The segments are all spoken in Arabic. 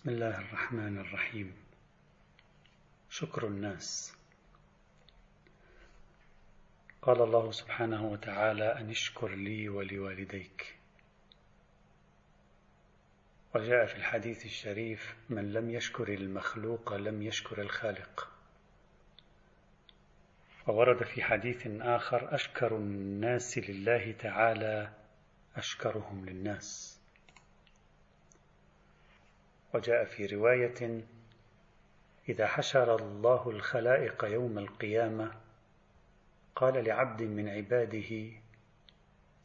بسم الله الرحمن الرحيم. شكر الناس. قال الله سبحانه وتعالى أن اشكر لي ولوالديك. وجاء في الحديث الشريف من لم يشكر المخلوق لم يشكر الخالق. وورد في حديث آخر أشكر الناس لله تعالى أشكرهم للناس. وجاء في رواية إذا حشر الله الخلائق يوم القيامة قال لعبد من عباده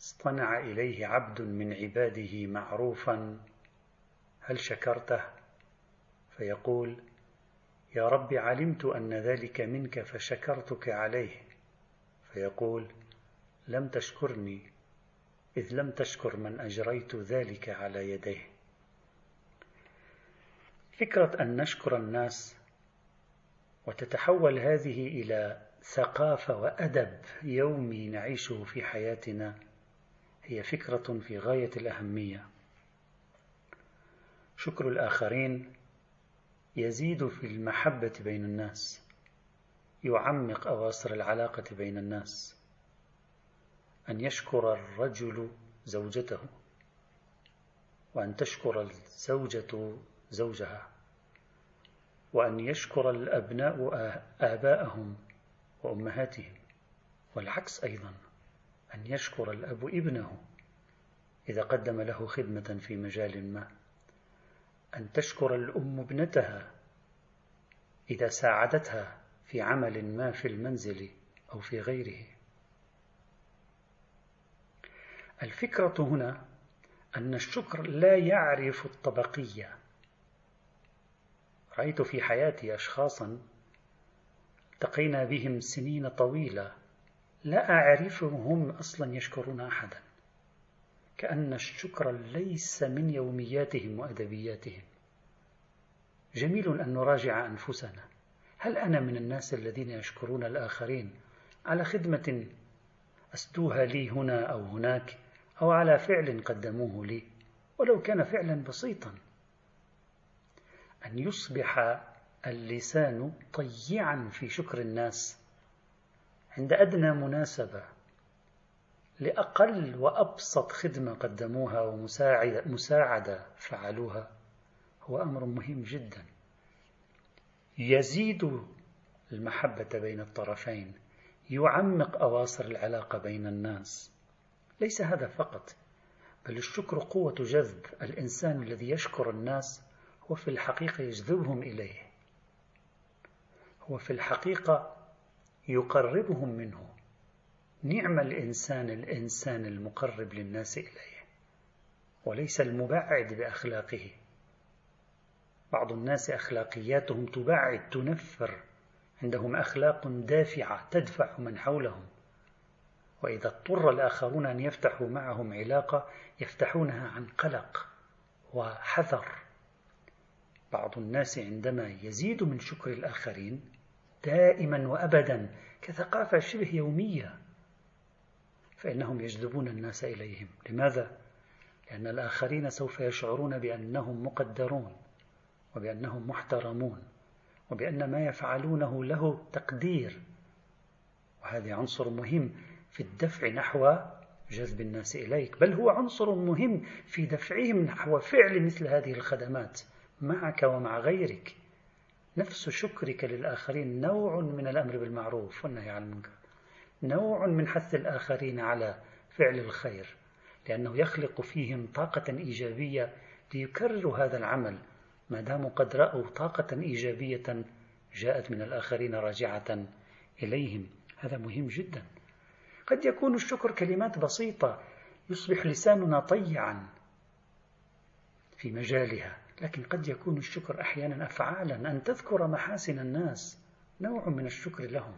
اصطنع إليه عبد من عباده معروفا هل شكرته؟ فيقول يا رب علمت أن ذلك منك فشكرتك عليه. فيقول لم تشكرني إذ لم تشكر من أجريت ذلك على يديه. فكرة أن نشكر الناس وتتحول هذه إلى ثقافة وأدب يومي نعيشه في حياتنا هي فكرة في غاية الأهمية. شكر الآخرين يزيد في المحبة بين الناس، يعمق أواصر العلاقة بين الناس. أن يشكر الرجل زوجته، وأن تشكر الزوجة زوجها وأن يشكر الأبناء آباءهم وأمهاتهم والعكس أيضا أن يشكر الأب ابنه إذا قدم له خدمة في مجال ما أن تشكر الأم ابنتها إذا ساعدتها في عمل ما في المنزل أو في غيره. الفكرة هنا أن الشكر لا يعرف الطبقية رأيت في حياتي أشخاصا التقينا بهم سنين طويلة لا أعرفهم أصلا يشكرون أحدا كأن الشكر ليس من يومياتهم وأدبياتهم. جميل أن نراجع أنفسنا. هل أنا من الناس الذين يشكرون الآخرين على خدمة أسدوها لي هنا أو هناك أو على فعل قدموه لي؟ ولو كان فعلا بسيطا. أن يصبح اللسان طيعا في شكر الناس عند أدنى مناسبة لأقل وأبسط خدمة قدموها ومساعدة فعلوها هو أمر مهم جدا. يزيد المحبة بين الطرفين يعمق أواصر العلاقة بين الناس. ليس هذا فقط بل الشكر قوة جذب الإنسان الذي يشكر الناس هو في الحقيقة يجذبهم إليه. هو في الحقيقة يقربهم منه. نعم الإنسان الإنسان المقرب للناس إليه وليس المبعد بأخلاقه. بعض الناس أخلاقياتهم تبعد تنفر. عندهم أخلاق دافعة تدفع من حولهم. وإذا اضطر الآخرون أن يفتحوا معهم علاقة يفتحونها عن قلق وحذر. بعض الناس عندما يزيد من شكر الآخرين دائما وأبدا كثقافة شبه يومية فإنهم يجذبون الناس إليهم لماذا؟ لأن الآخرين سوف يشعرون بأنهم مقدرون وبأنهم محترمون وبأن ما يفعلونه له تقدير وهذا عنصر مهم في الدفع نحو جذب الناس إليك بل هو عنصر مهم في دفعهم نحو فعل مثل هذه الخدمات معك ومع غيرك. نفس شكرك للآخرين نوع من الأمر بالمعروف والنهي عن المنكر. نوع من حث الآخرين على فعل الخير لأنه يخلق فيهم طاقة إيجابية ليكرروا هذا العمل ما داموا قد رأوا طاقة إيجابية جاءت من الآخرين راجعة إليهم. هذا مهم جدا. قد يكون الشكر كلمات بسيطة يصبح لساننا طيعا في مجالها. لكن قد يكون الشكر أحيانا أفعالا أن تذكر محاسن الناس نوع من الشكر لهم.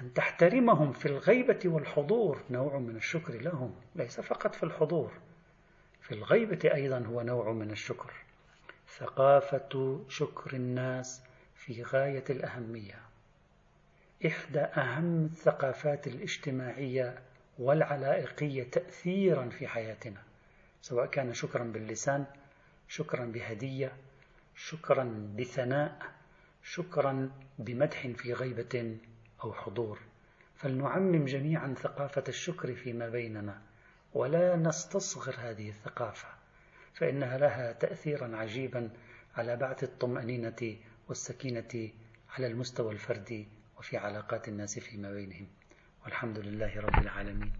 أن تحترمهم في الغيبة والحضور نوع من الشكر لهم. ليس فقط في الحضور في الغيبة أيضا هو نوع من الشكر. ثقافة شكر الناس في غاية الأهمية. إحدى أهم الثقافات الاجتماعية والعلائقية تأثيرا في حياتنا. سواء كان شكرا باللسان شكرا بهدية شكرا بثناء شكرا بمدح في غيبة أو حضور. فلنعمم جميعا ثقافة الشكر فيما بيننا ولا نستصغر هذه الثقافة فإنها لها تأثيرا عجيبا على بعث الطمأنينة والسكينة على المستوى الفردي وفي علاقات الناس فيما بينهم. والحمد لله رب العالمين.